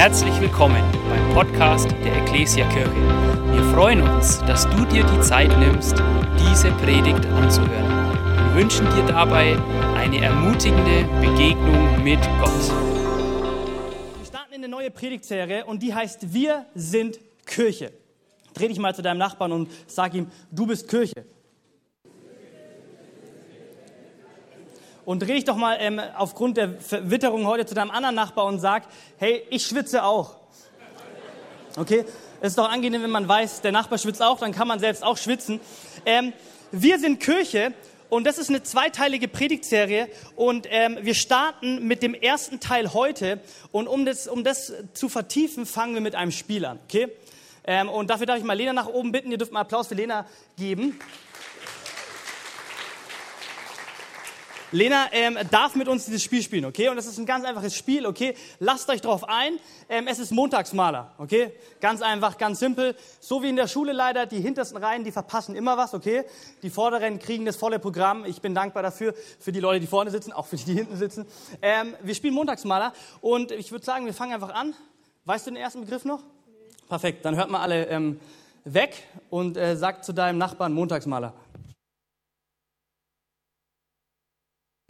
Herzlich willkommen beim Podcast der Ecclesia Kirche. Wir freuen uns, dass du dir die Zeit nimmst, diese Predigt anzuhören. Wir wünschen dir dabei eine ermutigende Begegnung mit Gott. Wir starten in eine neue Predigtserie und die heißt Wir sind Kirche. Dreh dich mal zu deinem Nachbarn und sag ihm, du bist Kirche. Und dreh dich doch mal ähm, aufgrund der Verwitterung heute zu deinem anderen Nachbar und sag, hey, ich schwitze auch. Okay? Es ist doch angenehm, wenn man weiß, der Nachbar schwitzt auch, dann kann man selbst auch schwitzen. Ähm, wir sind Kirche und das ist eine zweiteilige Predigtserie und ähm, wir starten mit dem ersten Teil heute und um das, um das zu vertiefen, fangen wir mit einem Spiel an. Okay? Ähm, und dafür darf ich mal Lena nach oben bitten. Ihr dürft mal Applaus für Lena geben. Lena ähm, darf mit uns dieses Spiel spielen, okay? Und das ist ein ganz einfaches Spiel, okay? Lasst euch drauf ein. Ähm, es ist Montagsmaler, okay? Ganz einfach, ganz simpel. So wie in der Schule leider, die hintersten Reihen, die verpassen immer was, okay? Die vorderen kriegen das volle Programm. Ich bin dankbar dafür, für die Leute, die vorne sitzen, auch für die, die hinten sitzen. Ähm, wir spielen Montagsmaler und ich würde sagen, wir fangen einfach an. Weißt du den ersten Begriff noch? Perfekt, dann hört mal alle ähm, weg und äh, sagt zu deinem Nachbarn Montagsmaler.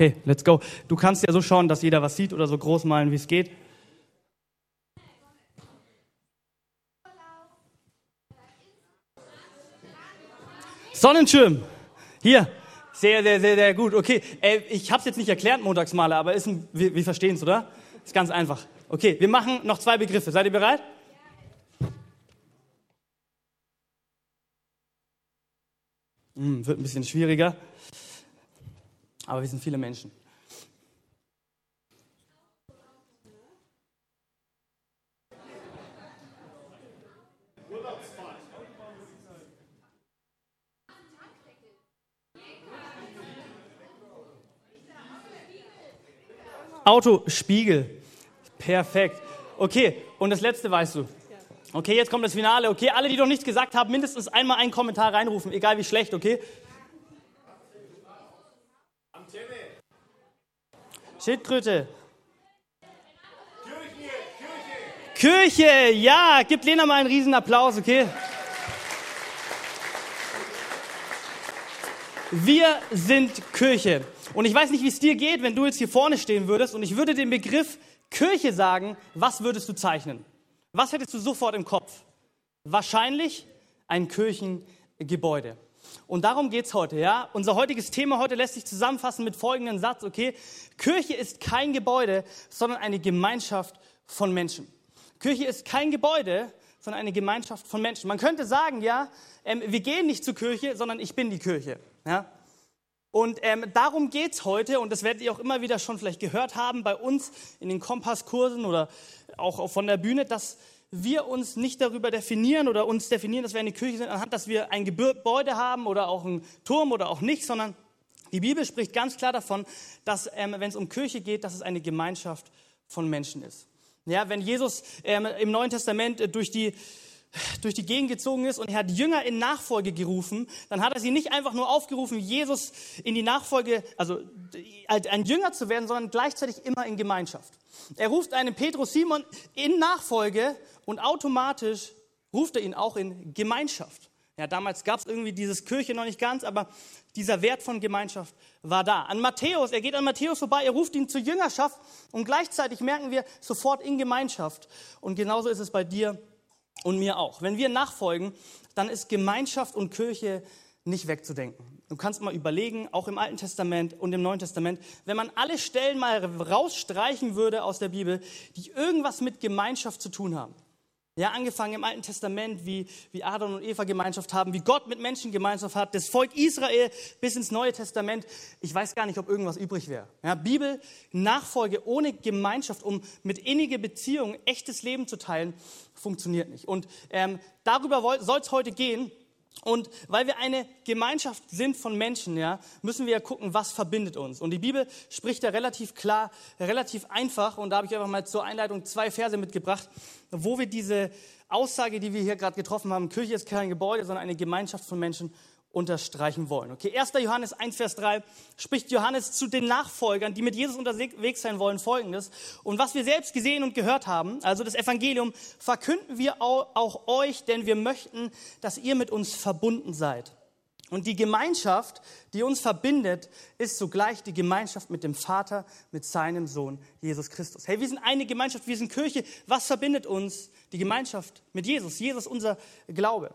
Okay, let's go. Du kannst ja so schauen, dass jeder was sieht oder so groß malen, wie es geht. Sonnenschirm. Hier. Sehr, sehr, sehr, sehr gut. Okay, äh, ich habe es jetzt nicht erklärt, Montagsmaler, aber ist ein, wir, wir verstehen es, oder? Ist ganz einfach. Okay, wir machen noch zwei Begriffe. Seid ihr bereit? Hm, wird ein bisschen schwieriger aber wir sind viele Menschen. Autospiegel. Perfekt. Okay, und das letzte weißt du. Okay, jetzt kommt das Finale. Okay, alle, die noch nichts gesagt haben, mindestens einmal einen Kommentar reinrufen, egal wie schlecht, okay? Schildkröte. Kirche, Kirche. Kirche, ja, gib Lena mal einen riesen Applaus, okay? Wir sind Kirche. Und ich weiß nicht, wie es dir geht, wenn du jetzt hier vorne stehen würdest und ich würde den Begriff Kirche sagen, was würdest du zeichnen? Was hättest du sofort im Kopf? Wahrscheinlich ein Kirchengebäude. Und darum geht's heute, ja. Unser heutiges Thema heute lässt sich zusammenfassen mit folgendem Satz, okay? Kirche ist kein Gebäude, sondern eine Gemeinschaft von Menschen. Kirche ist kein Gebäude, sondern eine Gemeinschaft von Menschen. Man könnte sagen, ja, ähm, wir gehen nicht zur Kirche, sondern ich bin die Kirche, ja. Und ähm, darum geht's heute, und das werdet ihr auch immer wieder schon vielleicht gehört haben bei uns in den Kompasskursen oder auch von der Bühne, dass wir uns nicht darüber definieren oder uns definieren, dass wir eine Kirche sind, anhand, dass wir ein Gebäude haben oder auch einen Turm oder auch nicht, sondern die Bibel spricht ganz klar davon, dass ähm, wenn es um Kirche geht, dass es eine Gemeinschaft von Menschen ist. Ja, wenn Jesus ähm, im Neuen Testament äh, durch die durch die Gegend gezogen ist und er hat Jünger in Nachfolge gerufen, dann hat er sie nicht einfach nur aufgerufen, Jesus in die Nachfolge, also ein Jünger zu werden, sondern gleichzeitig immer in Gemeinschaft. Er ruft einen Petrus Simon in Nachfolge und automatisch ruft er ihn auch in Gemeinschaft. Ja, damals gab es irgendwie dieses Kirche noch nicht ganz, aber dieser Wert von Gemeinschaft war da. An Matthäus, er geht an Matthäus vorbei, er ruft ihn zur Jüngerschaft und gleichzeitig merken wir sofort in Gemeinschaft. Und genauso ist es bei dir und mir auch. Wenn wir nachfolgen, dann ist Gemeinschaft und Kirche nicht wegzudenken. Du kannst mal überlegen, auch im Alten Testament und im Neuen Testament, wenn man alle Stellen mal rausstreichen würde aus der Bibel, die irgendwas mit Gemeinschaft zu tun haben. Ja, angefangen im Alten Testament, wie, wie Adam und Eva Gemeinschaft haben, wie Gott mit Menschen Gemeinschaft hat, das Volk Israel bis ins Neue Testament. Ich weiß gar nicht, ob irgendwas übrig wäre. Ja, Bibel, Nachfolge ohne Gemeinschaft, um mit innige Beziehungen echtes Leben zu teilen, funktioniert nicht. Und ähm, darüber soll es heute gehen. Und weil wir eine Gemeinschaft sind von Menschen, ja, müssen wir ja gucken, was verbindet uns. Und die Bibel spricht ja relativ klar, relativ einfach. Und da habe ich einfach mal zur Einleitung zwei Verse mitgebracht, wo wir diese Aussage, die wir hier gerade getroffen haben, Kirche ist kein Gebäude, sondern eine Gemeinschaft von Menschen, unterstreichen wollen. Okay, 1. Johannes 1, Vers 3 spricht Johannes zu den Nachfolgern, die mit Jesus unterwegs sein wollen, folgendes. Und was wir selbst gesehen und gehört haben, also das Evangelium, verkünden wir auch euch, denn wir möchten, dass ihr mit uns verbunden seid. Und die Gemeinschaft, die uns verbindet, ist zugleich die Gemeinschaft mit dem Vater, mit seinem Sohn Jesus Christus. Hey, wir sind eine Gemeinschaft, wir sind Kirche. Was verbindet uns? Die Gemeinschaft mit Jesus. Jesus unser Glaube.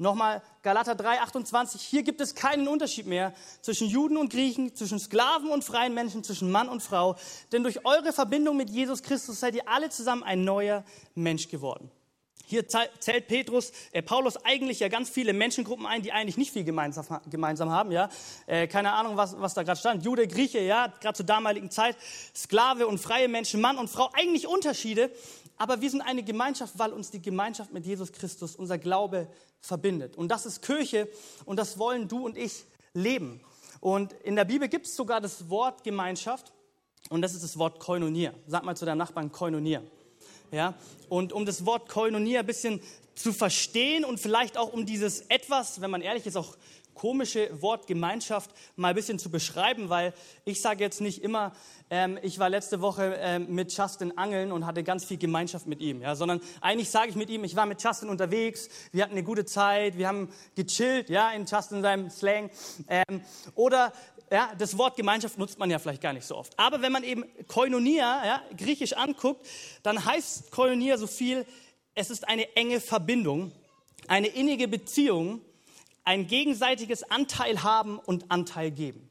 Nochmal Galater 3, 28. Hier gibt es keinen Unterschied mehr zwischen Juden und Griechen, zwischen Sklaven und freien Menschen, zwischen Mann und Frau. Denn durch eure Verbindung mit Jesus Christus seid ihr alle zusammen ein neuer Mensch geworden. Hier zählt Petrus, äh, Paulus eigentlich ja ganz viele Menschengruppen ein, die eigentlich nicht viel gemeinsam, gemeinsam haben. Ja? Äh, keine Ahnung, was, was da gerade stand. Jude, Grieche, ja, gerade zur damaligen Zeit. Sklave und freie Menschen, Mann und Frau. Eigentlich Unterschiede. Aber wir sind eine Gemeinschaft, weil uns die Gemeinschaft mit Jesus Christus, unser Glaube verbindet. Und das ist Kirche und das wollen du und ich leben. Und in der Bibel gibt es sogar das Wort Gemeinschaft und das ist das Wort Koinonia. Sag mal zu deinem Nachbarn Koinonia. Ja? Und um das Wort Koinonia ein bisschen zu verstehen und vielleicht auch um dieses etwas, wenn man ehrlich ist, auch komische Wort Gemeinschaft mal ein bisschen zu beschreiben, weil ich sage jetzt nicht immer, ähm, ich war letzte Woche ähm, mit Justin angeln und hatte ganz viel Gemeinschaft mit ihm, ja, sondern eigentlich sage ich mit ihm, ich war mit Justin unterwegs, wir hatten eine gute Zeit, wir haben gechillt, ja, in Justin seinem Slang. Ähm, oder ja, das Wort Gemeinschaft nutzt man ja vielleicht gar nicht so oft. Aber wenn man eben Koinonia, ja, griechisch anguckt, dann heißt Koinonia so viel, es ist eine enge Verbindung, eine innige Beziehung, ein gegenseitiges Anteil haben und Anteil geben.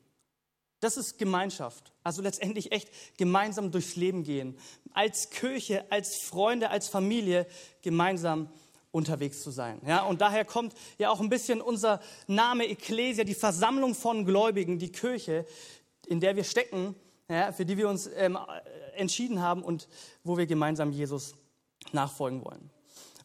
Das ist Gemeinschaft. Also letztendlich echt gemeinsam durchs Leben gehen. Als Kirche, als Freunde, als Familie gemeinsam unterwegs zu sein. Ja, und daher kommt ja auch ein bisschen unser Name Ecclesia, die Versammlung von Gläubigen, die Kirche, in der wir stecken, ja, für die wir uns ähm, entschieden haben und wo wir gemeinsam Jesus nachfolgen wollen.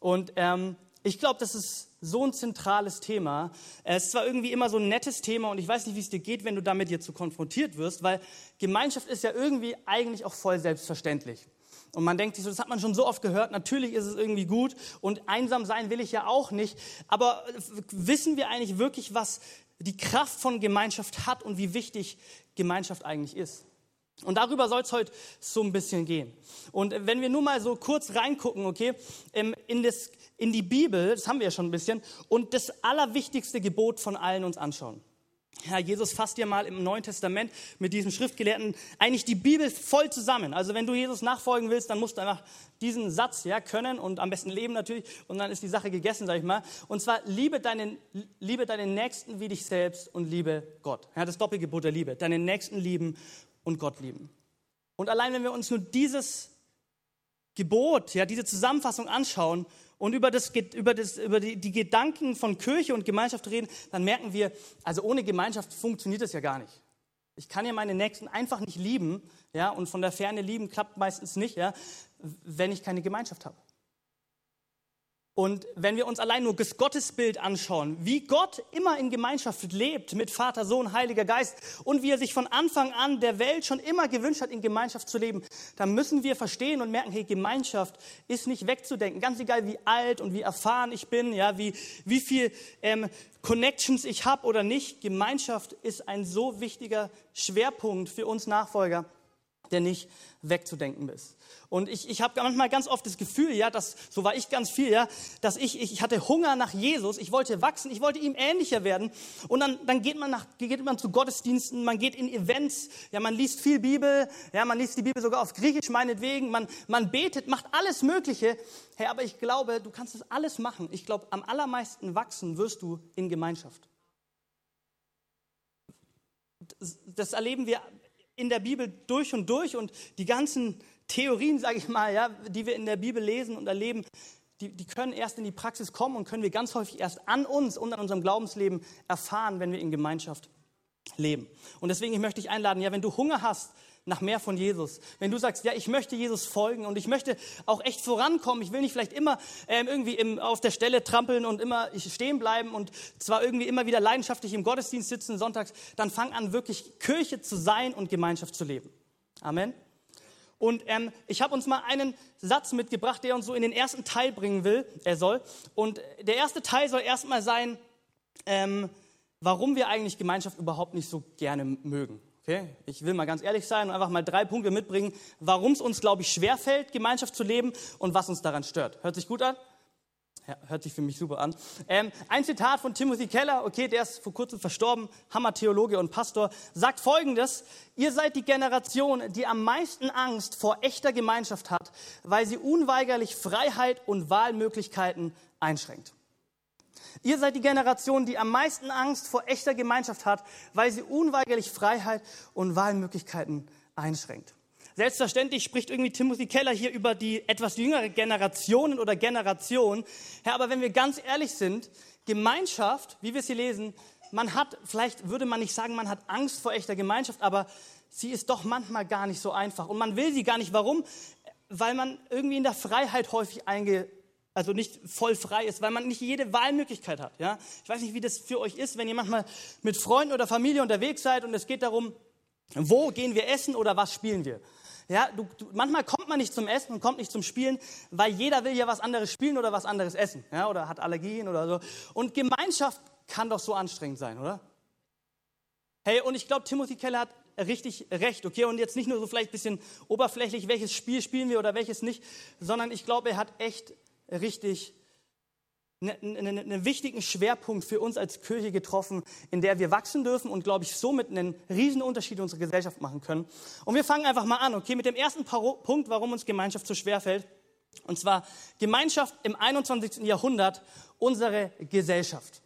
Und ähm, ich glaube, das ist so ein zentrales Thema. Es ist zwar irgendwie immer so ein nettes Thema und ich weiß nicht, wie es dir geht, wenn du damit jetzt so konfrontiert wirst, weil Gemeinschaft ist ja irgendwie eigentlich auch voll selbstverständlich. Und man denkt sich so, das hat man schon so oft gehört, natürlich ist es irgendwie gut und einsam sein will ich ja auch nicht. Aber wissen wir eigentlich wirklich, was die Kraft von Gemeinschaft hat und wie wichtig Gemeinschaft eigentlich ist? Und darüber soll es heute so ein bisschen gehen. Und wenn wir nur mal so kurz reingucken, okay, in, das, in die Bibel, das haben wir ja schon ein bisschen, und das allerwichtigste Gebot von allen uns anschauen. Ja, Jesus fasst ja mal im Neuen Testament mit diesem Schriftgelehrten eigentlich die Bibel voll zusammen. Also wenn du Jesus nachfolgen willst, dann musst du einfach diesen Satz ja können und am besten leben natürlich und dann ist die Sache gegessen, sag ich mal. Und zwar liebe deinen, liebe deinen Nächsten wie dich selbst und liebe Gott. Ja, das Doppelgebot der Liebe. Deinen Nächsten lieben und Gott lieben. Und allein wenn wir uns nur dieses Gebot, ja, diese Zusammenfassung anschauen und über, das, über, das, über die, die Gedanken von Kirche und Gemeinschaft reden, dann merken wir, also ohne Gemeinschaft funktioniert das ja gar nicht. Ich kann ja meine Nächsten einfach nicht lieben, ja, und von der Ferne lieben klappt meistens nicht, ja, wenn ich keine Gemeinschaft habe. Und wenn wir uns allein nur das Gottesbild anschauen, wie Gott immer in Gemeinschaft lebt mit Vater, Sohn, Heiliger Geist und wie er sich von Anfang an der Welt schon immer gewünscht hat, in Gemeinschaft zu leben, dann müssen wir verstehen und merken, hey, Gemeinschaft ist nicht wegzudenken. Ganz egal, wie alt und wie erfahren ich bin, ja, wie, wie viel ähm, Connections ich habe oder nicht. Gemeinschaft ist ein so wichtiger Schwerpunkt für uns Nachfolger, der nicht wegzudenken ist. Und ich, ich habe manchmal ganz oft das Gefühl, ja, dass, so war ich ganz viel, ja, dass ich, ich hatte Hunger nach Jesus, ich wollte wachsen, ich wollte ihm ähnlicher werden. Und dann, dann geht, man nach, geht man zu Gottesdiensten, man geht in Events, ja, man liest viel Bibel, ja, man liest die Bibel sogar auf Griechisch meinetwegen, man, man betet, macht alles Mögliche. Hey, aber ich glaube, du kannst das alles machen. Ich glaube, am allermeisten wachsen wirst du in Gemeinschaft. Das, das erleben wir in der Bibel durch und durch und die ganzen Theorien, sage ich mal, ja, die wir in der Bibel lesen und erleben, die, die können erst in die Praxis kommen und können wir ganz häufig erst an uns und an unserem Glaubensleben erfahren, wenn wir in Gemeinschaft leben. Und deswegen möchte ich einladen, ja, wenn du Hunger hast nach mehr von Jesus, wenn du sagst, ja, ich möchte Jesus folgen und ich möchte auch echt vorankommen, ich will nicht vielleicht immer ähm, irgendwie im, auf der Stelle trampeln und immer stehen bleiben und zwar irgendwie immer wieder leidenschaftlich im Gottesdienst sitzen sonntags, dann fang an, wirklich Kirche zu sein und Gemeinschaft zu leben. Amen. Und ähm, ich habe uns mal einen Satz mitgebracht, der uns so in den ersten Teil bringen will, er soll. Und der erste Teil soll erstmal sein, ähm, warum wir eigentlich Gemeinschaft überhaupt nicht so gerne mögen. Okay? Ich will mal ganz ehrlich sein und einfach mal drei Punkte mitbringen, warum es uns, glaube ich, schwerfällt, Gemeinschaft zu leben und was uns daran stört. Hört sich gut an? Ja, hört sich für mich super an. Ähm, ein Zitat von Timothy Keller, okay, der ist vor kurzem verstorben, Hammer-Theologe und Pastor, sagt folgendes, ihr seid die Generation, die am meisten Angst vor echter Gemeinschaft hat, weil sie unweigerlich Freiheit und Wahlmöglichkeiten einschränkt. Ihr seid die Generation, die am meisten Angst vor echter Gemeinschaft hat, weil sie unweigerlich Freiheit und Wahlmöglichkeiten einschränkt. Selbstverständlich spricht irgendwie Timothy Keller hier über die etwas jüngere Generationen oder Generation. Ja, aber wenn wir ganz ehrlich sind, Gemeinschaft, wie wir es hier lesen, man hat, vielleicht würde man nicht sagen, man hat Angst vor echter Gemeinschaft, aber sie ist doch manchmal gar nicht so einfach. Und man will sie gar nicht. Warum? Weil man irgendwie in der Freiheit häufig einge, also nicht voll frei ist, weil man nicht jede Wahlmöglichkeit hat. Ja? Ich weiß nicht, wie das für euch ist, wenn ihr manchmal mit Freunden oder Familie unterwegs seid und es geht darum, wo gehen wir essen oder was spielen wir. Ja, du, du, manchmal kommt man nicht zum Essen und kommt nicht zum Spielen, weil jeder will ja was anderes spielen oder was anderes essen, ja, oder hat Allergien oder so. Und Gemeinschaft kann doch so anstrengend sein, oder? Hey, und ich glaube, Timothy Keller hat richtig recht, okay? Und jetzt nicht nur so vielleicht ein bisschen oberflächlich, welches Spiel spielen wir oder welches nicht, sondern ich glaube, er hat echt richtig einen, einen, einen wichtigen Schwerpunkt für uns als Kirche getroffen, in der wir wachsen dürfen und, glaube ich, somit einen riesen Unterschied in unserer Gesellschaft machen können. Und wir fangen einfach mal an, okay, mit dem ersten Punkt, warum uns Gemeinschaft so schwer fällt. Und zwar Gemeinschaft im 21. Jahrhundert, unsere Gesellschaft.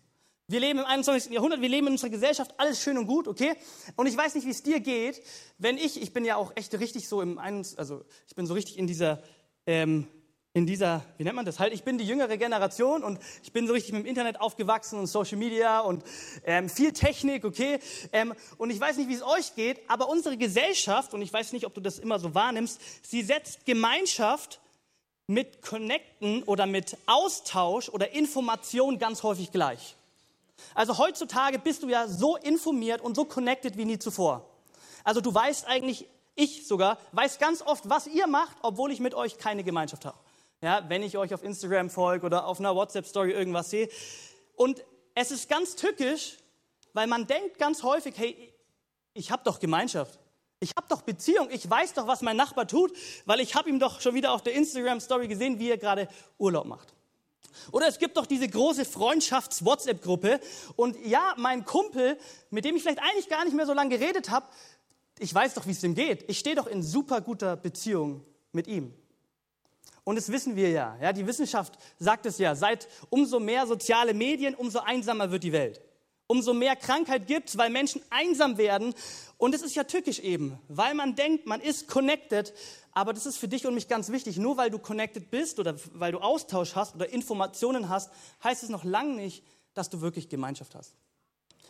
Wir leben im 21. Jahrhundert, wir leben in unserer Gesellschaft, alles schön und gut, okay? Und ich weiß nicht, wie es dir geht, wenn ich, ich bin ja auch echt richtig so im, also ich bin so richtig in dieser ähm, in dieser, wie nennt man das halt, ich bin die jüngere Generation und ich bin so richtig mit dem Internet aufgewachsen und Social Media und ähm, viel Technik, okay? Ähm, und ich weiß nicht, wie es euch geht, aber unsere Gesellschaft, und ich weiß nicht, ob du das immer so wahrnimmst, sie setzt Gemeinschaft mit Connecten oder mit Austausch oder Information ganz häufig gleich. Also heutzutage bist du ja so informiert und so connected wie nie zuvor. Also du weißt eigentlich, ich sogar, weiß ganz oft, was ihr macht, obwohl ich mit euch keine Gemeinschaft habe ja, wenn ich euch auf Instagram folge oder auf einer WhatsApp-Story irgendwas sehe. Und es ist ganz tückisch, weil man denkt ganz häufig, hey, ich habe doch Gemeinschaft. Ich habe doch Beziehung. Ich weiß doch, was mein Nachbar tut, weil ich habe ihm doch schon wieder auf der Instagram-Story gesehen, wie er gerade Urlaub macht. Oder es gibt doch diese große Freundschafts-WhatsApp-Gruppe. Und ja, mein Kumpel, mit dem ich vielleicht eigentlich gar nicht mehr so lange geredet habe, ich weiß doch, wie es ihm geht. Ich stehe doch in super guter Beziehung mit ihm. Und das wissen wir ja. ja. Die Wissenschaft sagt es ja. Seit umso mehr soziale Medien, umso einsamer wird die Welt. Umso mehr Krankheit gibt es, weil Menschen einsam werden. Und es ist ja tückisch eben, weil man denkt, man ist connected. Aber das ist für dich und mich ganz wichtig. Nur weil du connected bist oder weil du Austausch hast oder Informationen hast, heißt es noch lange nicht, dass du wirklich Gemeinschaft hast.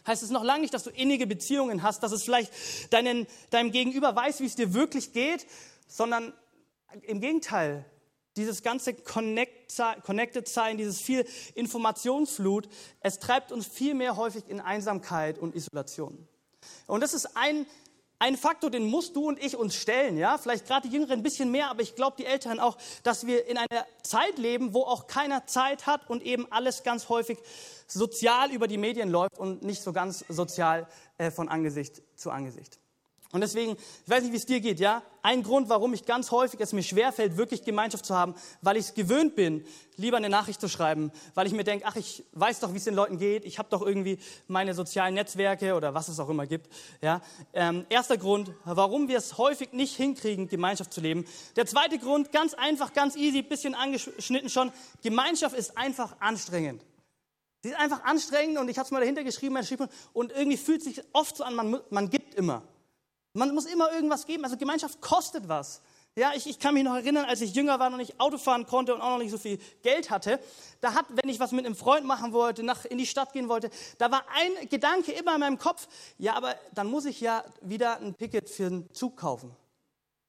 Heißt es noch lange nicht, dass du innige Beziehungen hast, dass es vielleicht deinen, deinem Gegenüber weiß, wie es dir wirklich geht, sondern im Gegenteil, dieses ganze Connected Sein, dieses viel Informationsflut, es treibt uns viel mehr häufig in Einsamkeit und Isolation. Und das ist ein, ein Faktor, den musst du und ich uns stellen, ja? Vielleicht gerade die Jüngeren ein bisschen mehr, aber ich glaube die Älteren auch, dass wir in einer Zeit leben, wo auch keiner Zeit hat und eben alles ganz häufig sozial über die Medien läuft und nicht so ganz sozial äh, von Angesicht zu Angesicht. Und deswegen, ich weiß nicht, wie es dir geht, ja? Ein Grund, warum ich ganz häufig es mir schwerfällt, wirklich Gemeinschaft zu haben, weil ich es gewöhnt bin, lieber eine Nachricht zu schreiben, weil ich mir denke, ach, ich weiß doch, wie es den Leuten geht, ich habe doch irgendwie meine sozialen Netzwerke oder was es auch immer gibt, ja? Ähm, erster Grund, warum wir es häufig nicht hinkriegen, Gemeinschaft zu leben. Der zweite Grund, ganz einfach, ganz easy, bisschen angeschnitten schon, Gemeinschaft ist einfach anstrengend. Sie ist einfach anstrengend und ich habe es mal dahinter geschrieben, und irgendwie fühlt sich oft so an, man, man gibt immer. Man muss immer irgendwas geben. Also Gemeinschaft kostet was. Ja, ich, ich kann mich noch erinnern, als ich jünger war und nicht Auto fahren konnte und auch noch nicht so viel Geld hatte. Da hat, wenn ich was mit einem Freund machen wollte, nach, in die Stadt gehen wollte, da war ein Gedanke immer in meinem Kopf. Ja, aber dann muss ich ja wieder ein Ticket für einen Zug kaufen.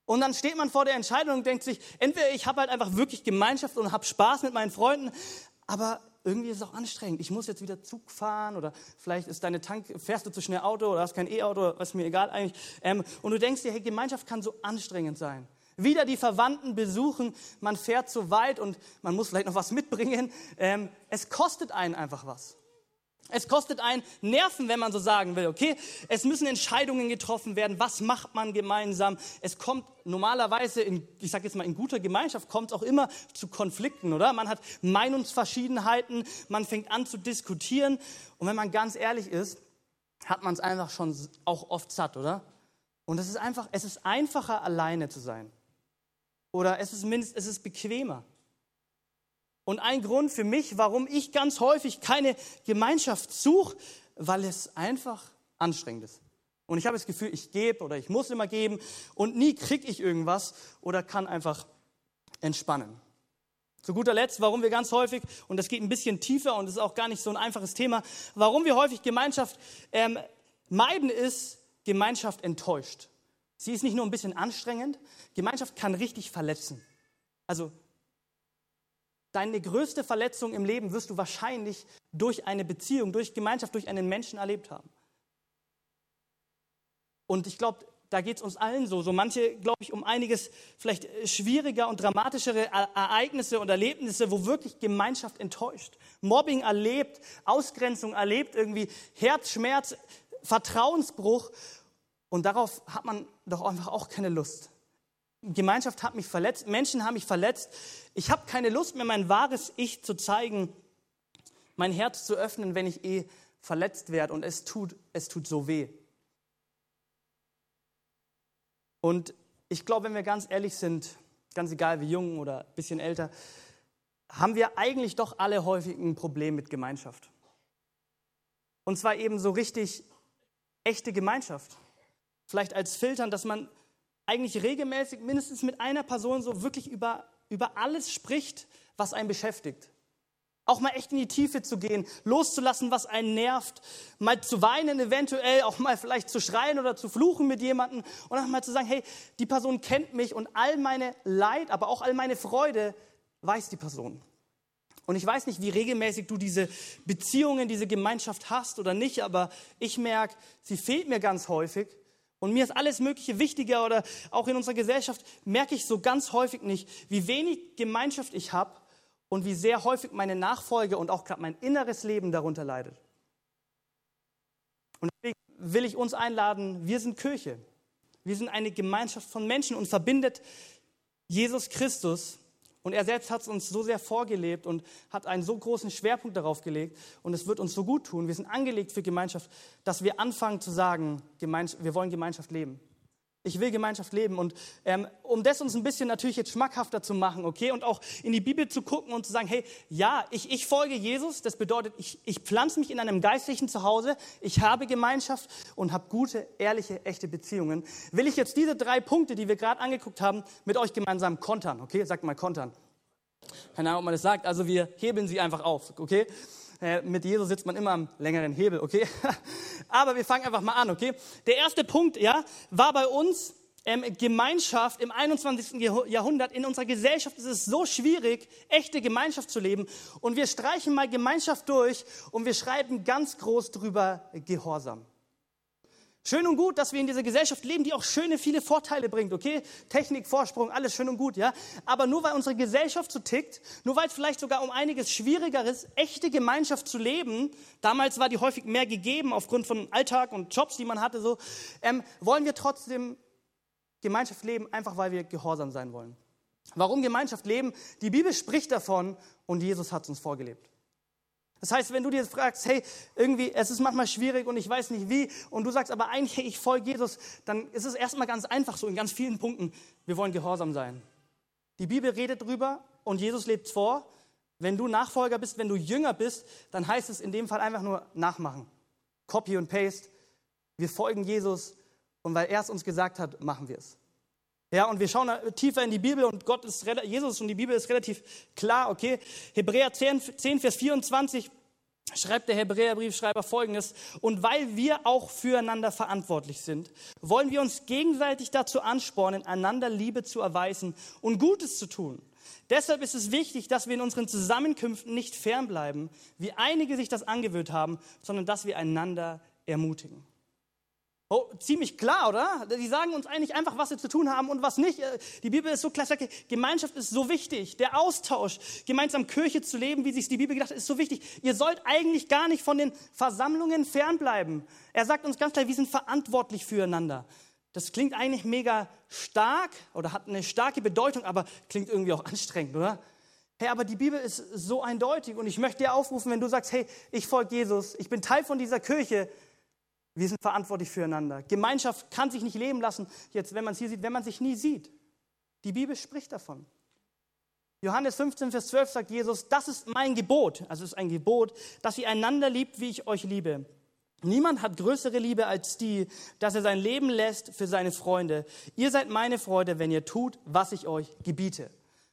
Und dann steht man vor der Entscheidung und denkt sich, entweder ich habe halt einfach wirklich Gemeinschaft und habe Spaß mit meinen Freunden, aber irgendwie ist es auch anstrengend. Ich muss jetzt wieder Zug fahren oder vielleicht ist deine Tank, fährst du zu schnell Auto oder hast kein E-Auto, ist mir egal eigentlich. Ähm, und du denkst dir, hey, Gemeinschaft kann so anstrengend sein. Wieder die Verwandten besuchen, man fährt so weit und man muss vielleicht noch was mitbringen. Ähm, es kostet einen einfach was. Es kostet ein Nerven, wenn man so sagen will, okay? Es müssen Entscheidungen getroffen werden. Was macht man gemeinsam? Es kommt normalerweise in, ich sage jetzt mal, in guter Gemeinschaft kommt es auch immer zu Konflikten, oder? Man hat Meinungsverschiedenheiten, man fängt an zu diskutieren. Und wenn man ganz ehrlich ist, hat man es einfach schon auch oft satt, oder? Und es ist einfach, es ist einfacher, alleine zu sein. Oder es ist mindestens, es ist bequemer. Und ein Grund für mich, warum ich ganz häufig keine Gemeinschaft suche, weil es einfach anstrengend ist. Und ich habe das Gefühl, ich gebe oder ich muss immer geben und nie kriege ich irgendwas oder kann einfach entspannen. Zu guter Letzt, warum wir ganz häufig, und das geht ein bisschen tiefer und ist auch gar nicht so ein einfaches Thema, warum wir häufig Gemeinschaft ähm, meiden, ist, Gemeinschaft enttäuscht. Sie ist nicht nur ein bisschen anstrengend, Gemeinschaft kann richtig verletzen. Also Deine größte Verletzung im Leben wirst du wahrscheinlich durch eine Beziehung, durch Gemeinschaft, durch einen Menschen erlebt haben. Und ich glaube, da geht es uns allen so. So manche, glaube ich, um einiges vielleicht schwieriger und dramatischere Ereignisse und Erlebnisse, wo wirklich Gemeinschaft enttäuscht. Mobbing erlebt, Ausgrenzung erlebt, irgendwie Herzschmerz, Vertrauensbruch. Und darauf hat man doch einfach auch keine Lust. Gemeinschaft hat mich verletzt, Menschen haben mich verletzt. Ich habe keine Lust mehr, mein wahres Ich zu zeigen, mein Herz zu öffnen, wenn ich eh verletzt werde und es tut, es tut so weh. Und ich glaube, wenn wir ganz ehrlich sind, ganz egal wie jung oder ein bisschen älter, haben wir eigentlich doch alle häufig ein Problem mit Gemeinschaft. Und zwar eben so richtig echte Gemeinschaft. Vielleicht als Filtern, dass man eigentlich regelmäßig mindestens mit einer Person so wirklich über, über alles spricht, was einen beschäftigt. Auch mal echt in die Tiefe zu gehen, loszulassen, was einen nervt, mal zu weinen, eventuell auch mal vielleicht zu schreien oder zu fluchen mit jemandem und auch mal zu sagen, hey, die Person kennt mich und all meine Leid, aber auch all meine Freude weiß die Person. Und ich weiß nicht, wie regelmäßig du diese Beziehungen, diese Gemeinschaft hast oder nicht, aber ich merke, sie fehlt mir ganz häufig. Und mir ist alles Mögliche wichtiger oder auch in unserer Gesellschaft merke ich so ganz häufig nicht, wie wenig Gemeinschaft ich habe und wie sehr häufig meine Nachfolge und auch gerade mein inneres Leben darunter leidet. Und deswegen will ich uns einladen, wir sind Kirche. Wir sind eine Gemeinschaft von Menschen und verbindet Jesus Christus und er selbst hat es uns so sehr vorgelebt und hat einen so großen Schwerpunkt darauf gelegt. Und es wird uns so gut tun. Wir sind angelegt für Gemeinschaft, dass wir anfangen zu sagen, wir wollen Gemeinschaft leben. Ich will Gemeinschaft leben. Und ähm, um das uns ein bisschen natürlich jetzt schmackhafter zu machen, okay, und auch in die Bibel zu gucken und zu sagen, hey, ja, ich, ich folge Jesus. Das bedeutet, ich, ich pflanze mich in einem geistlichen Zuhause. Ich habe Gemeinschaft und habe gute, ehrliche, echte Beziehungen. Will ich jetzt diese drei Punkte, die wir gerade angeguckt haben, mit euch gemeinsam kontern, okay? Sagt mal kontern. Keine Ahnung, ob man das sagt. Also wir hebeln sie einfach auf, okay? Äh, mit Jesus sitzt man immer am längeren Hebel, okay? Aber wir fangen einfach mal an, okay? Der erste Punkt, ja, war bei uns ähm, Gemeinschaft im 21. Jahrhundert. In unserer Gesellschaft ist es so schwierig, echte Gemeinschaft zu leben. Und wir streichen mal Gemeinschaft durch und wir schreiben ganz groß drüber Gehorsam. Schön und gut, dass wir in dieser Gesellschaft leben, die auch schöne, viele Vorteile bringt, okay? Technik, Vorsprung, alles schön und gut, ja? Aber nur weil unsere Gesellschaft so tickt, nur weil es vielleicht sogar um einiges schwieriger ist, echte Gemeinschaft zu leben, damals war die häufig mehr gegeben aufgrund von Alltag und Jobs, die man hatte, so, ähm, wollen wir trotzdem Gemeinschaft leben, einfach weil wir gehorsam sein wollen. Warum Gemeinschaft leben? Die Bibel spricht davon und Jesus hat es uns vorgelebt. Das heißt, wenn du dir fragst, hey, irgendwie, es ist manchmal schwierig und ich weiß nicht wie, und du sagst aber eigentlich, hey, ich folge Jesus, dann ist es erstmal ganz einfach so in ganz vielen Punkten. Wir wollen gehorsam sein. Die Bibel redet drüber und Jesus lebt vor. Wenn du Nachfolger bist, wenn du Jünger bist, dann heißt es in dem Fall einfach nur nachmachen. Copy und Paste. Wir folgen Jesus und weil er es uns gesagt hat, machen wir es. Ja, und wir schauen tiefer in die Bibel und Gott ist, Jesus und die Bibel ist relativ klar, okay? Hebräer 10, 10 Vers 24 schreibt der Hebräerbriefschreiber folgendes, und weil wir auch füreinander verantwortlich sind, wollen wir uns gegenseitig dazu anspornen, einander Liebe zu erweisen und Gutes zu tun. Deshalb ist es wichtig, dass wir in unseren Zusammenkünften nicht fernbleiben, wie einige sich das angewöhnt haben, sondern dass wir einander ermutigen. Oh, ziemlich klar, oder? Die sagen uns eigentlich einfach, was wir zu tun haben und was nicht. Äh, die Bibel ist so klar, Gemeinschaft ist so wichtig. Der Austausch, gemeinsam Kirche zu leben, wie sich die Bibel gedacht hat, ist so wichtig. Ihr sollt eigentlich gar nicht von den Versammlungen fernbleiben. Er sagt uns ganz klar, wir sind verantwortlich füreinander. Das klingt eigentlich mega stark oder hat eine starke Bedeutung, aber klingt irgendwie auch anstrengend, oder? Hey, aber die Bibel ist so eindeutig und ich möchte dir aufrufen, wenn du sagst, hey, ich folge Jesus, ich bin Teil von dieser Kirche, wir sind verantwortlich füreinander. Gemeinschaft kann sich nicht leben lassen, jetzt, wenn man es hier sieht, wenn man sich nie sieht. Die Bibel spricht davon. Johannes 15, Vers 12 sagt Jesus, das ist mein Gebot, also es ist ein Gebot, dass ihr einander liebt, wie ich euch liebe. Niemand hat größere Liebe als die, dass er sein Leben lässt für seine Freunde. Ihr seid meine Freude, wenn ihr tut, was ich euch gebiete.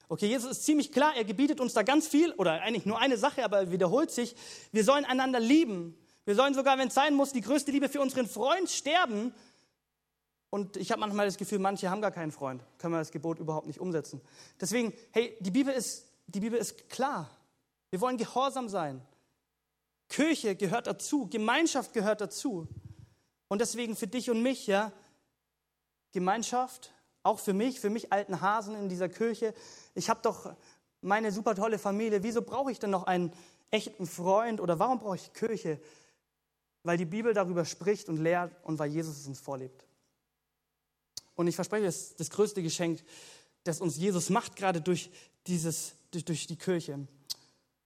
Okay, Jesus ist ziemlich klar, er gebietet uns da ganz viel, oder eigentlich nur eine Sache, aber er wiederholt sich. Wir sollen einander lieben. Wir sollen sogar, wenn es sein muss, die größte Liebe für unseren Freund sterben. Und ich habe manchmal das Gefühl, manche haben gar keinen Freund, können wir das Gebot überhaupt nicht umsetzen. Deswegen, hey, die Bibel ist, die Bibel ist klar. Wir wollen gehorsam sein. Kirche gehört dazu, Gemeinschaft gehört dazu. Und deswegen für dich und mich, ja, Gemeinschaft, auch für mich, für mich alten Hasen in dieser Kirche. Ich habe doch meine super tolle Familie. Wieso brauche ich denn noch einen echten Freund oder warum brauche ich Kirche? Weil die Bibel darüber spricht und lehrt und weil Jesus es uns vorlebt. Und ich verspreche, das ist das größte Geschenk, das uns Jesus macht, gerade durch, dieses, durch, durch die Kirche.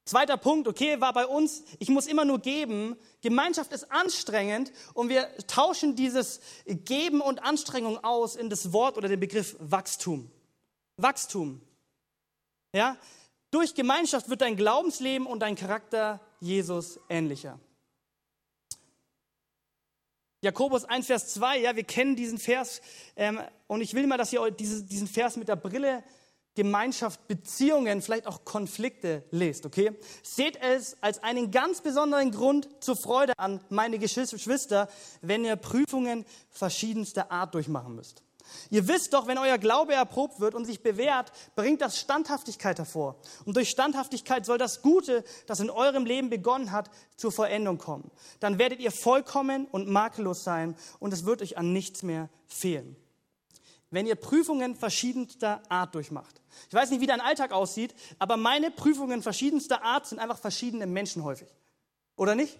Zweiter Punkt, okay, war bei uns, ich muss immer nur geben. Gemeinschaft ist anstrengend und wir tauschen dieses Geben und Anstrengung aus in das Wort oder den Begriff Wachstum. Wachstum. Ja? Durch Gemeinschaft wird dein Glaubensleben und dein Charakter Jesus ähnlicher. Jakobus 1, Vers 2, ja, wir kennen diesen Vers ähm, und ich will mal, dass ihr diese, diesen Vers mit der Brille Gemeinschaft, Beziehungen, vielleicht auch Konflikte lest, okay? Seht es als einen ganz besonderen Grund zur Freude an, meine Geschwister, wenn ihr Prüfungen verschiedenster Art durchmachen müsst. Ihr wisst doch, wenn euer Glaube erprobt wird und sich bewährt, bringt das Standhaftigkeit hervor. Und durch Standhaftigkeit soll das Gute, das in eurem Leben begonnen hat, zur Vollendung kommen. Dann werdet ihr vollkommen und makellos sein und es wird euch an nichts mehr fehlen. Wenn ihr Prüfungen verschiedenster Art durchmacht. Ich weiß nicht, wie dein Alltag aussieht, aber meine Prüfungen verschiedenster Art sind einfach verschiedene Menschen häufig. Oder nicht?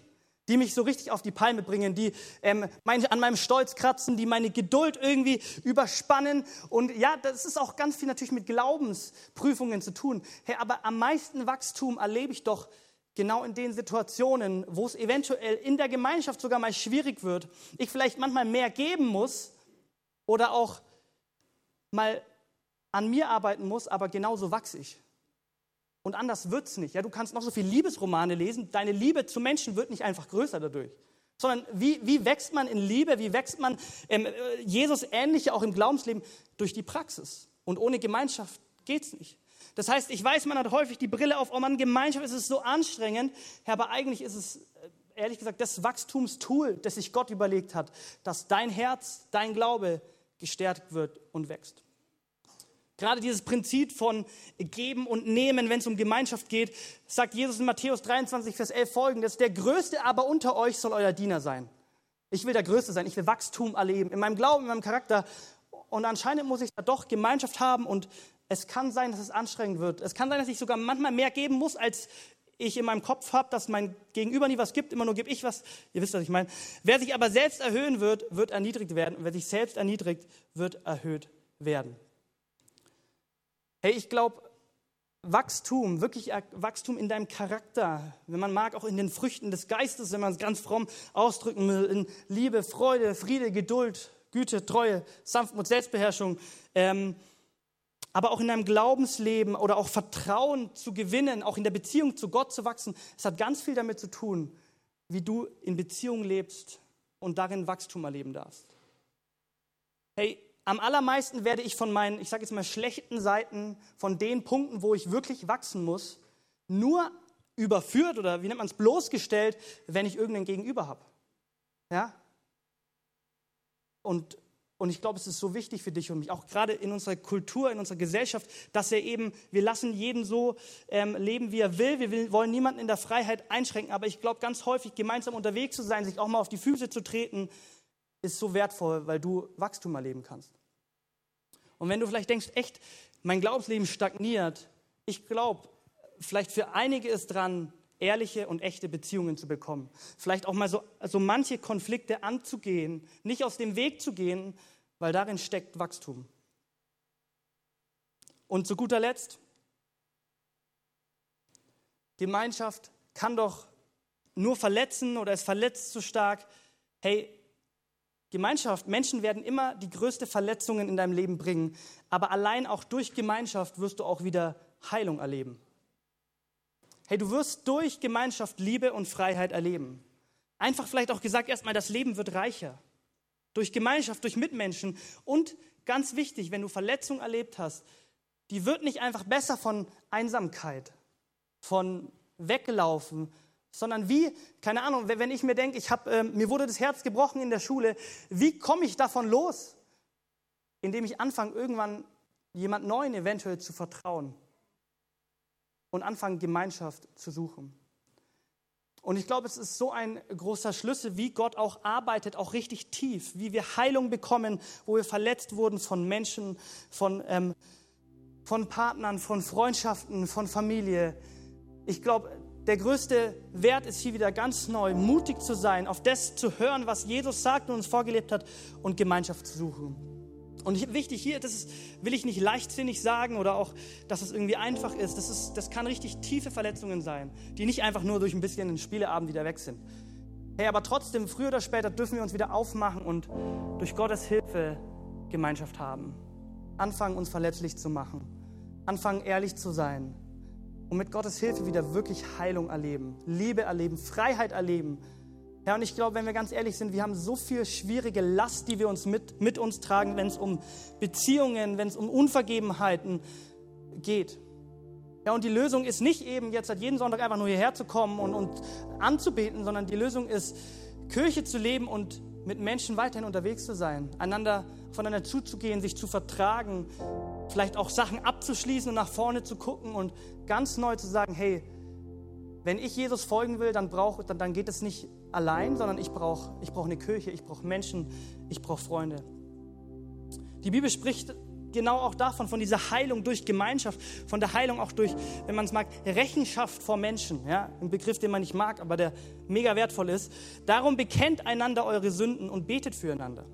Die mich so richtig auf die Palme bringen, die ähm, mein, an meinem Stolz kratzen, die meine Geduld irgendwie überspannen. Und ja, das ist auch ganz viel natürlich mit Glaubensprüfungen zu tun. Hey, aber am meisten Wachstum erlebe ich doch genau in den Situationen, wo es eventuell in der Gemeinschaft sogar mal schwierig wird. Ich vielleicht manchmal mehr geben muss oder auch mal an mir arbeiten muss, aber genauso wachse ich. Und anders wird's nicht. Ja, du kannst noch so viele Liebesromane lesen. Deine Liebe zu Menschen wird nicht einfach größer dadurch. Sondern wie, wie wächst man in Liebe? Wie wächst man ähm, Jesus ähnlich auch im Glaubensleben? Durch die Praxis. Und ohne Gemeinschaft geht's nicht. Das heißt, ich weiß, man hat häufig die Brille auf, oh man, Gemeinschaft ist es so anstrengend. Ja, aber eigentlich ist es, äh, ehrlich gesagt, das Wachstumstool, das sich Gott überlegt hat, dass dein Herz, dein Glaube gestärkt wird und wächst. Gerade dieses Prinzip von Geben und Nehmen, wenn es um Gemeinschaft geht, sagt Jesus in Matthäus 23, Vers 11 folgendes, der Größte aber unter euch soll euer Diener sein. Ich will der Größte sein, ich will Wachstum erleben, in meinem Glauben, in meinem Charakter. Und anscheinend muss ich da doch Gemeinschaft haben und es kann sein, dass es anstrengend wird. Es kann sein, dass ich sogar manchmal mehr geben muss, als ich in meinem Kopf habe, dass mein Gegenüber nie was gibt, immer nur gebe ich was. Ihr wisst, was ich meine. Wer sich aber selbst erhöhen wird, wird erniedrigt werden. Und wer sich selbst erniedrigt, wird erhöht werden. Hey, ich glaube, Wachstum, wirklich Wachstum in deinem Charakter, wenn man mag, auch in den Früchten des Geistes, wenn man es ganz fromm ausdrücken will, in Liebe, Freude, Friede, Geduld, Güte, Treue, Sanftmut, Selbstbeherrschung, ähm, aber auch in deinem Glaubensleben oder auch Vertrauen zu gewinnen, auch in der Beziehung zu Gott zu wachsen. Es hat ganz viel damit zu tun, wie du in Beziehung lebst und darin Wachstum erleben darfst. Hey, am allermeisten werde ich von meinen, ich sage jetzt mal, schlechten Seiten, von den Punkten, wo ich wirklich wachsen muss, nur überführt oder wie nennt man es, bloßgestellt, wenn ich irgendeinen Gegenüber habe. Ja? Und, und ich glaube, es ist so wichtig für dich und mich, auch gerade in unserer Kultur, in unserer Gesellschaft, dass wir eben, wir lassen jeden so ähm, leben, wie er will. Wir will, wollen niemanden in der Freiheit einschränken, aber ich glaube, ganz häufig gemeinsam unterwegs zu sein, sich auch mal auf die Füße zu treten, ist so wertvoll, weil du Wachstum erleben kannst. Und wenn du vielleicht denkst, echt, mein Glaubensleben stagniert, ich glaube, vielleicht für einige ist dran, ehrliche und echte Beziehungen zu bekommen. Vielleicht auch mal so, so manche Konflikte anzugehen, nicht aus dem Weg zu gehen, weil darin steckt Wachstum. Und zu guter Letzt, Gemeinschaft kann doch nur verletzen oder es verletzt zu stark. Hey, Gemeinschaft, Menschen werden immer die größte Verletzungen in deinem Leben bringen, aber allein auch durch Gemeinschaft wirst du auch wieder Heilung erleben. Hey, du wirst durch Gemeinschaft Liebe und Freiheit erleben. Einfach vielleicht auch gesagt, erstmal, das Leben wird reicher. Durch Gemeinschaft, durch Mitmenschen. Und ganz wichtig, wenn du Verletzung erlebt hast, die wird nicht einfach besser von Einsamkeit, von Weglaufen, sondern wie, keine Ahnung, wenn ich mir denke, ich hab, äh, mir wurde das Herz gebrochen in der Schule, wie komme ich davon los? Indem ich anfange, irgendwann jemand Neuen eventuell zu vertrauen und anfangen, Gemeinschaft zu suchen. Und ich glaube, es ist so ein großer Schlüssel, wie Gott auch arbeitet, auch richtig tief, wie wir Heilung bekommen, wo wir verletzt wurden von Menschen, von, ähm, von Partnern, von Freundschaften, von Familie. Ich glaube, der größte Wert ist hier wieder ganz neu, mutig zu sein, auf das zu hören, was Jesus sagt und uns vorgelebt hat und Gemeinschaft zu suchen. Und wichtig hier, das ist, will ich nicht leichtsinnig sagen oder auch, dass es irgendwie einfach ist. Das, ist. das kann richtig tiefe Verletzungen sein, die nicht einfach nur durch ein bisschen einen Spieleabend wieder weg sind. Hey, aber trotzdem, früher oder später dürfen wir uns wieder aufmachen und durch Gottes Hilfe Gemeinschaft haben. Anfangen, uns verletzlich zu machen. Anfangen, ehrlich zu sein. Und mit Gottes Hilfe wieder wirklich Heilung erleben, Liebe erleben, Freiheit erleben ja, und ich glaube, wenn wir ganz ehrlich sind, wir haben so viel schwierige Last, die wir uns mit, mit uns tragen, wenn es um Beziehungen, wenn es um Unvergebenheiten geht. Ja, und die Lösung ist nicht eben jetzt seit jeden Sonntag einfach nur hierher zu kommen und, und anzubeten, sondern die Lösung ist, Kirche zu leben und mit Menschen weiterhin unterwegs zu sein, einander voneinander zuzugehen, sich zu vertragen, vielleicht auch Sachen abzuschließen und nach vorne zu gucken und ganz neu zu sagen, hey, wenn ich Jesus folgen will, dann, brauch, dann, dann geht es nicht allein, sondern ich brauche ich brauch eine Kirche, ich brauche Menschen, ich brauche Freunde. Die Bibel spricht genau auch davon, von dieser Heilung durch Gemeinschaft, von der Heilung auch durch, wenn man es mag, Rechenschaft vor Menschen. Ja? Ein Begriff, den man nicht mag, aber der mega wertvoll ist. Darum bekennt einander eure Sünden und betet füreinander,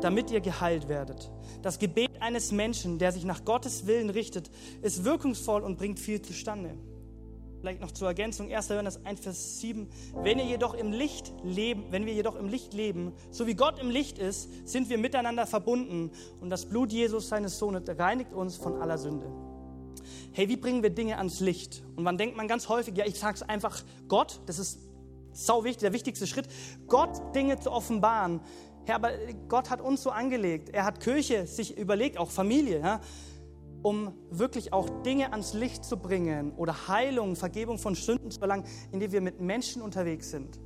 damit ihr geheilt werdet. Das Gebet eines Menschen, der sich nach Gottes Willen richtet, ist wirkungsvoll und bringt viel zustande. Vielleicht noch zur Ergänzung, 1. Johannes 1, Vers 7. Wenn ihr jedoch im Licht leben, wenn wir jedoch im Licht leben, so wie Gott im Licht ist, sind wir miteinander verbunden und das Blut Jesus, seines Sohnes, reinigt uns von aller Sünde. Hey, wie bringen wir Dinge ans Licht? Und man denkt man ganz häufig, ja, ich sag's einfach Gott, das ist sau wichtig, der wichtigste Schritt, Gott Dinge zu offenbaren. Herr, aber Gott hat uns so angelegt. Er hat Kirche sich überlegt, auch Familie. Ja? um wirklich auch Dinge ans Licht zu bringen oder Heilung, Vergebung von Sünden zu erlangen, indem wir mit Menschen unterwegs sind.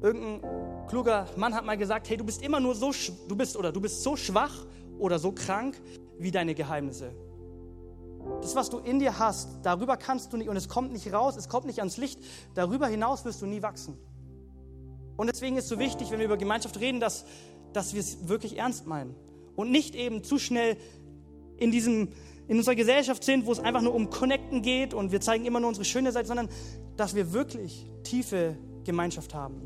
Irgendein kluger Mann hat mal gesagt, hey, du bist immer nur so, du bist oder du bist so schwach oder so krank wie deine Geheimnisse. Das, was du in dir hast, darüber kannst du nicht und es kommt nicht raus, es kommt nicht ans Licht. Darüber hinaus wirst du nie wachsen. Und deswegen ist es so wichtig, wenn wir über Gemeinschaft reden, dass, dass wir es wirklich ernst meinen und nicht eben zu schnell in, diesem, in unserer Gesellschaft sind, wo es einfach nur um Connecten geht und wir zeigen immer nur unsere schöne Seite, sondern dass wir wirklich tiefe Gemeinschaft haben.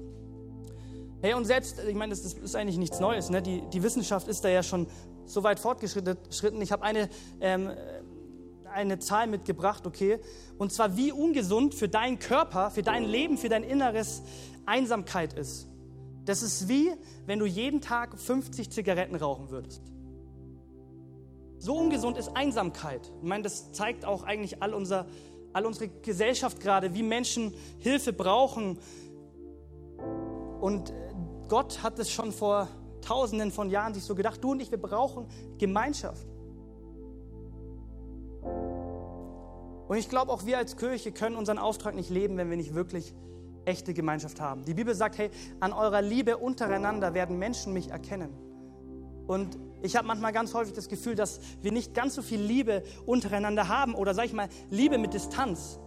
Hey, und selbst, ich meine, das, das ist eigentlich nichts Neues. Ne? Die, die Wissenschaft ist da ja schon so weit fortgeschritten. Ich habe eine, ähm, eine Zahl mitgebracht, okay? Und zwar, wie ungesund für deinen Körper, für dein Leben, für dein Inneres Einsamkeit ist. Das ist wie, wenn du jeden Tag 50 Zigaretten rauchen würdest. So ungesund ist Einsamkeit. Ich meine, das zeigt auch eigentlich all, unser, all unsere Gesellschaft gerade, wie Menschen Hilfe brauchen. Und Gott hat es schon vor tausenden von Jahren sich so gedacht, du und ich, wir brauchen Gemeinschaft. Und ich glaube, auch wir als Kirche können unseren Auftrag nicht leben, wenn wir nicht wirklich echte Gemeinschaft haben. Die Bibel sagt, hey, an eurer Liebe untereinander werden Menschen mich erkennen. Und ich habe manchmal ganz häufig das Gefühl, dass wir nicht ganz so viel Liebe untereinander haben oder sage ich mal Liebe mit Distanz.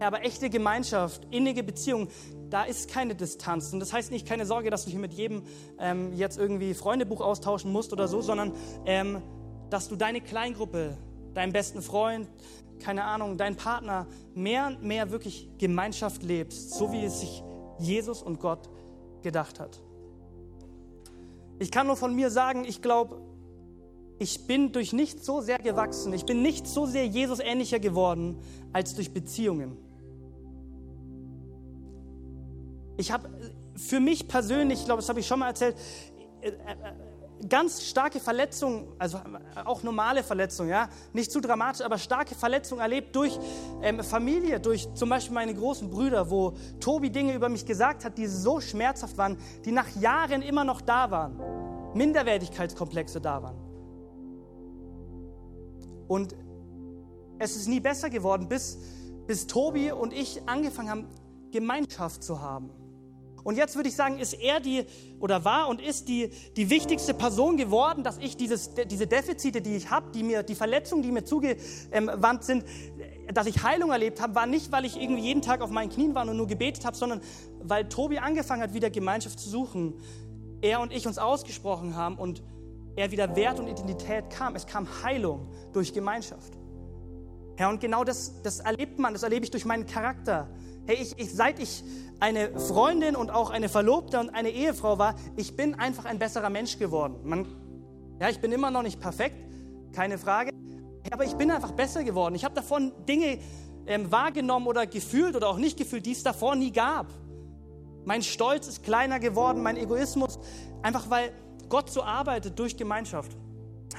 Aber echte Gemeinschaft, innige Beziehung, da ist keine Distanz. Und das heißt nicht, keine Sorge, dass du hier mit jedem ähm, jetzt irgendwie Freundebuch austauschen musst oder so, sondern ähm, dass du deine Kleingruppe, deinen besten Freund, keine Ahnung, deinen Partner mehr und mehr wirklich Gemeinschaft lebst, so wie es sich Jesus und Gott gedacht hat. Ich kann nur von mir sagen, ich glaube, ich bin durch nichts so sehr gewachsen, ich bin nicht so sehr Jesus ähnlicher geworden als durch Beziehungen. Ich habe für mich persönlich, ich glaube, das habe ich schon mal erzählt, äh, äh, ganz starke Verletzungen, also auch normale Verletzungen, ja, nicht zu dramatisch, aber starke Verletzungen erlebt durch ähm, Familie, durch zum Beispiel meine großen Brüder, wo Tobi Dinge über mich gesagt hat, die so schmerzhaft waren, die nach Jahren immer noch da waren, Minderwertigkeitskomplexe da waren. Und es ist nie besser geworden, bis, bis Tobi und ich angefangen haben, Gemeinschaft zu haben. Und jetzt würde ich sagen, ist er die oder war und ist die, die wichtigste Person geworden, dass ich dieses, diese Defizite, die ich habe, die mir, die Verletzungen, die mir zugewandt sind, dass ich Heilung erlebt habe, war nicht, weil ich irgendwie jeden Tag auf meinen Knien war und nur gebetet habe, sondern weil Tobi angefangen hat, wieder Gemeinschaft zu suchen. Er und ich uns ausgesprochen haben und er wieder Wert und Identität kam. Es kam Heilung durch Gemeinschaft. Ja, und genau das, das erlebt man, das erlebe ich durch meinen Charakter. Hey, ich, ich, seit ich eine Freundin und auch eine Verlobte und eine Ehefrau war, ich bin einfach ein besserer Mensch geworden. Man, ja, ich bin immer noch nicht perfekt, keine Frage, aber ich bin einfach besser geworden. Ich habe davon Dinge ähm, wahrgenommen oder gefühlt oder auch nicht gefühlt, die es davor nie gab. Mein Stolz ist kleiner geworden, mein Egoismus, einfach weil Gott so arbeitet durch Gemeinschaft.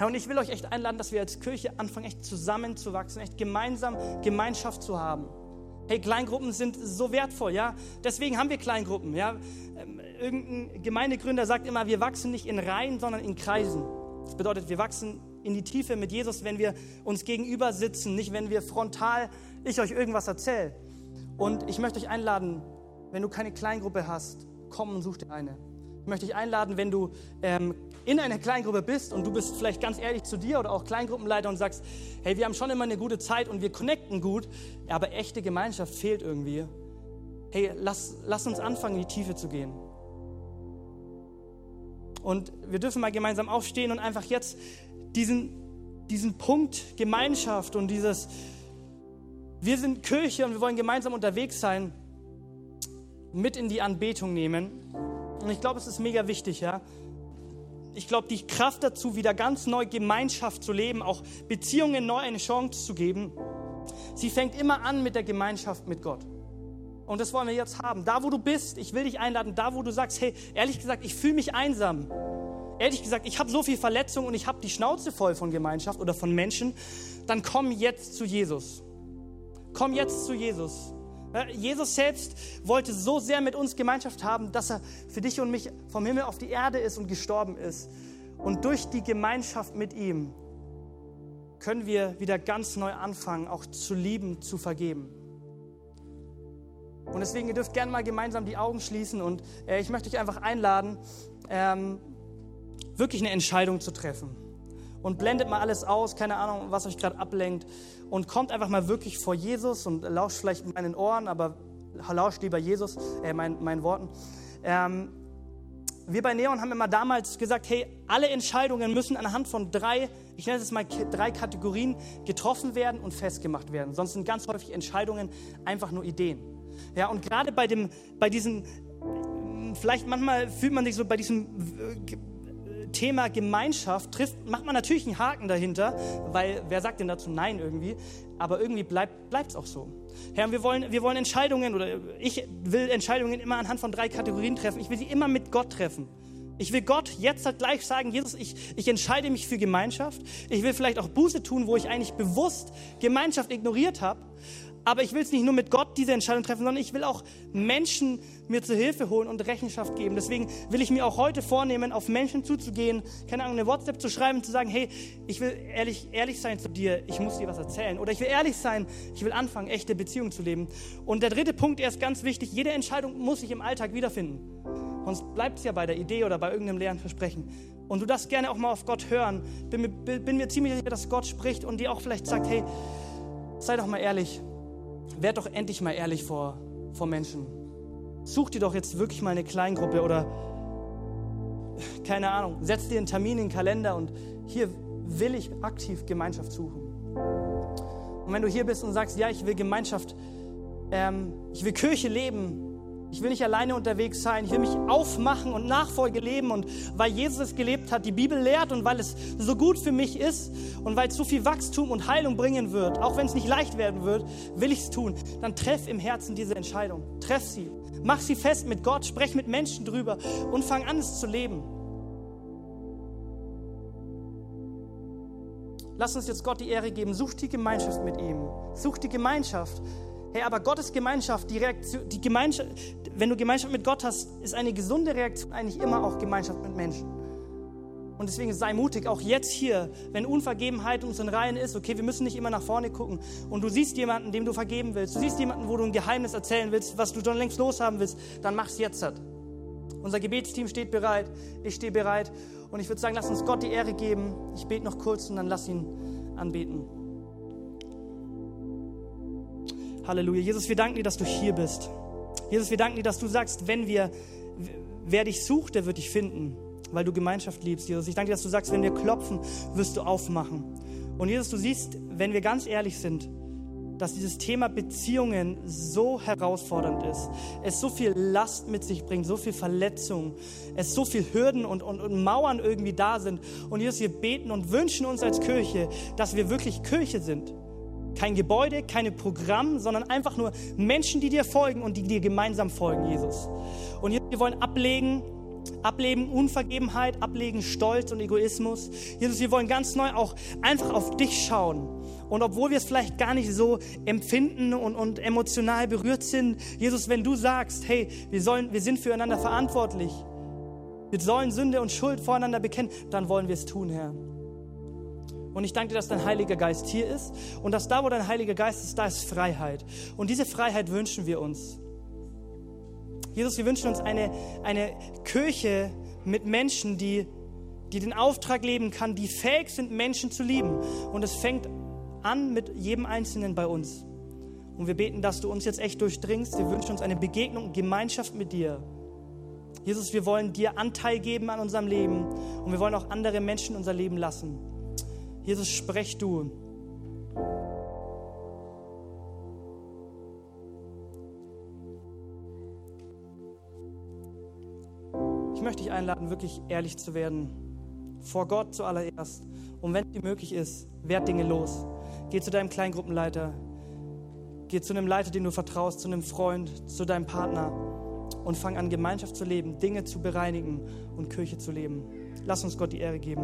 Und ich will euch echt einladen, dass wir als Kirche anfangen, echt zusammenzuwachsen, echt gemeinsam Gemeinschaft zu haben. Hey, Kleingruppen sind so wertvoll, ja. Deswegen haben wir Kleingruppen, ja. Ähm, irgendein Gemeindegründer sagt immer, wir wachsen nicht in Reihen, sondern in Kreisen. Das bedeutet, wir wachsen in die Tiefe mit Jesus, wenn wir uns gegenüber sitzen, nicht wenn wir frontal ich euch irgendwas erzähle. Und ich möchte euch einladen, wenn du keine Kleingruppe hast, komm und such dir eine. Ich möchte dich einladen, wenn du ähm, in einer Kleingruppe bist und du bist vielleicht ganz ehrlich zu dir oder auch Kleingruppenleiter und sagst, hey, wir haben schon immer eine gute Zeit und wir connecten gut, aber echte Gemeinschaft fehlt irgendwie. Hey, lass, lass uns anfangen, in die Tiefe zu gehen. Und wir dürfen mal gemeinsam aufstehen und einfach jetzt diesen, diesen Punkt Gemeinschaft und dieses, wir sind Kirche und wir wollen gemeinsam unterwegs sein, mit in die Anbetung nehmen. Und ich glaube, es ist mega wichtig, ja. Ich glaube, die Kraft dazu, wieder ganz neu Gemeinschaft zu leben, auch Beziehungen neu eine Chance zu geben, sie fängt immer an mit der Gemeinschaft mit Gott. Und das wollen wir jetzt haben. Da, wo du bist, ich will dich einladen, da, wo du sagst, hey, ehrlich gesagt, ich fühle mich einsam. Ehrlich gesagt, ich habe so viel Verletzung und ich habe die Schnauze voll von Gemeinschaft oder von Menschen, dann komm jetzt zu Jesus. Komm jetzt zu Jesus. Jesus selbst wollte so sehr mit uns Gemeinschaft haben, dass er für dich und mich vom Himmel auf die Erde ist und gestorben ist. Und durch die Gemeinschaft mit ihm können wir wieder ganz neu anfangen, auch zu lieben, zu vergeben. Und deswegen, ihr dürft gerne mal gemeinsam die Augen schließen und äh, ich möchte euch einfach einladen, ähm, wirklich eine Entscheidung zu treffen und blendet mal alles aus, keine Ahnung, was euch gerade ablenkt und kommt einfach mal wirklich vor Jesus und lauscht vielleicht meinen Ohren, aber lauscht lieber Jesus, äh, mein, meinen Worten. Ähm, wir bei Neon haben immer damals gesagt, hey, alle Entscheidungen müssen anhand von drei, ich nenne es mal drei Kategorien, getroffen werden und festgemacht werden. Sonst sind ganz häufig Entscheidungen einfach nur Ideen. Ja, und gerade bei dem, bei diesen, vielleicht manchmal fühlt man sich so bei diesem äh, Thema Gemeinschaft trifft, macht man natürlich einen Haken dahinter, weil wer sagt denn dazu Nein irgendwie? Aber irgendwie bleibt es auch so. Herr, wir wollen, wir wollen Entscheidungen oder ich will Entscheidungen immer anhand von drei Kategorien treffen. Ich will sie immer mit Gott treffen. Ich will Gott jetzt halt gleich sagen, Jesus, ich, ich entscheide mich für Gemeinschaft. Ich will vielleicht auch Buße tun, wo ich eigentlich bewusst Gemeinschaft ignoriert habe. Aber ich will es nicht nur mit Gott diese Entscheidung treffen, sondern ich will auch Menschen mir zur Hilfe holen und Rechenschaft geben. Deswegen will ich mir auch heute vornehmen, auf Menschen zuzugehen, keine Ahnung, eine WhatsApp zu schreiben, zu sagen, hey, ich will ehrlich, ehrlich sein zu dir, ich muss dir was erzählen. Oder ich will ehrlich sein, ich will anfangen, echte Beziehungen zu leben. Und der dritte Punkt, der ist ganz wichtig, jede Entscheidung muss sich im Alltag wiederfinden. Sonst bleibt es ja bei der Idee oder bei irgendeinem leeren Versprechen. Und du darfst gerne auch mal auf Gott hören. Bin mir, bin mir ziemlich sicher, dass Gott spricht und dir auch vielleicht sagt, hey, sei doch mal ehrlich werd doch endlich mal ehrlich vor, vor Menschen. such dir doch jetzt wirklich mal eine Kleingruppe oder keine Ahnung, setz dir einen Termin in den Kalender und hier will ich aktiv Gemeinschaft suchen. Und wenn du hier bist und sagst, ja, ich will Gemeinschaft, ähm, ich will Kirche leben, ich will nicht alleine unterwegs sein. Ich will mich aufmachen und Nachfolge leben. Und weil Jesus es gelebt hat, die Bibel lehrt und weil es so gut für mich ist und weil es so viel Wachstum und Heilung bringen wird, auch wenn es nicht leicht werden wird, will ich es tun. Dann treff im Herzen diese Entscheidung. Treff sie. Mach sie fest mit Gott. Sprech mit Menschen drüber und fang an, es zu leben. Lass uns jetzt Gott die Ehre geben. Such die Gemeinschaft mit ihm. Such die Gemeinschaft Hey, aber Gottes Gemeinschaft, die Reaktion, die Gemeinschaft, wenn du Gemeinschaft mit Gott hast, ist eine gesunde Reaktion eigentlich immer auch Gemeinschaft mit Menschen. Und deswegen sei mutig, auch jetzt hier, wenn Unvergebenheit uns in Reihen ist, okay, wir müssen nicht immer nach vorne gucken und du siehst jemanden, dem du vergeben willst, du siehst jemanden, wo du ein Geheimnis erzählen willst, was du schon längst loshaben willst, dann mach's jetzt. Halt. Unser Gebetsteam steht bereit, ich stehe bereit und ich würde sagen, lass uns Gott die Ehre geben. Ich bete noch kurz und dann lass ihn anbeten. Halleluja. Jesus, wir danken dir, dass du hier bist. Jesus, wir danken dir, dass du sagst, wenn wir, wer dich sucht, der wird dich finden, weil du Gemeinschaft liebst, Jesus. Ich danke dir, dass du sagst, wenn wir klopfen, wirst du aufmachen. Und Jesus, du siehst, wenn wir ganz ehrlich sind, dass dieses Thema Beziehungen so herausfordernd ist, es so viel Last mit sich bringt, so viel Verletzung, es so viel Hürden und, und, und Mauern irgendwie da sind. Und Jesus, wir beten und wünschen uns als Kirche, dass wir wirklich Kirche sind kein Gebäude, keine Programm, sondern einfach nur Menschen, die dir folgen und die dir gemeinsam folgen, Jesus. Und wir wollen ablegen, ablegen Unvergebenheit, ablegen Stolz und Egoismus. Jesus, wir wollen ganz neu auch einfach auf dich schauen. Und obwohl wir es vielleicht gar nicht so empfinden und, und emotional berührt sind, Jesus, wenn du sagst, hey, wir, sollen, wir sind füreinander verantwortlich, wir sollen Sünde und Schuld voreinander bekennen, dann wollen wir es tun, Herr. Und ich danke dir, dass dein Heiliger Geist hier ist und dass da, wo dein Heiliger Geist ist, da ist Freiheit. Und diese Freiheit wünschen wir uns. Jesus, wir wünschen uns eine, eine Kirche mit Menschen, die, die den Auftrag leben kann, die fähig sind, Menschen zu lieben. Und es fängt an mit jedem Einzelnen bei uns. Und wir beten, dass du uns jetzt echt durchdringst. Wir wünschen uns eine Begegnung, Gemeinschaft mit dir. Jesus, wir wollen dir Anteil geben an unserem Leben und wir wollen auch andere Menschen unser Leben lassen. Jesus, sprech du. Ich möchte dich einladen, wirklich ehrlich zu werden. Vor Gott zuallererst. Und wenn es dir möglich ist, werd Dinge los. Geh zu deinem Kleingruppenleiter. Geh zu einem Leiter, dem du vertraust, zu einem Freund, zu deinem Partner. Und fang an, Gemeinschaft zu leben, Dinge zu bereinigen und Kirche zu leben. Lass uns Gott die Ehre geben.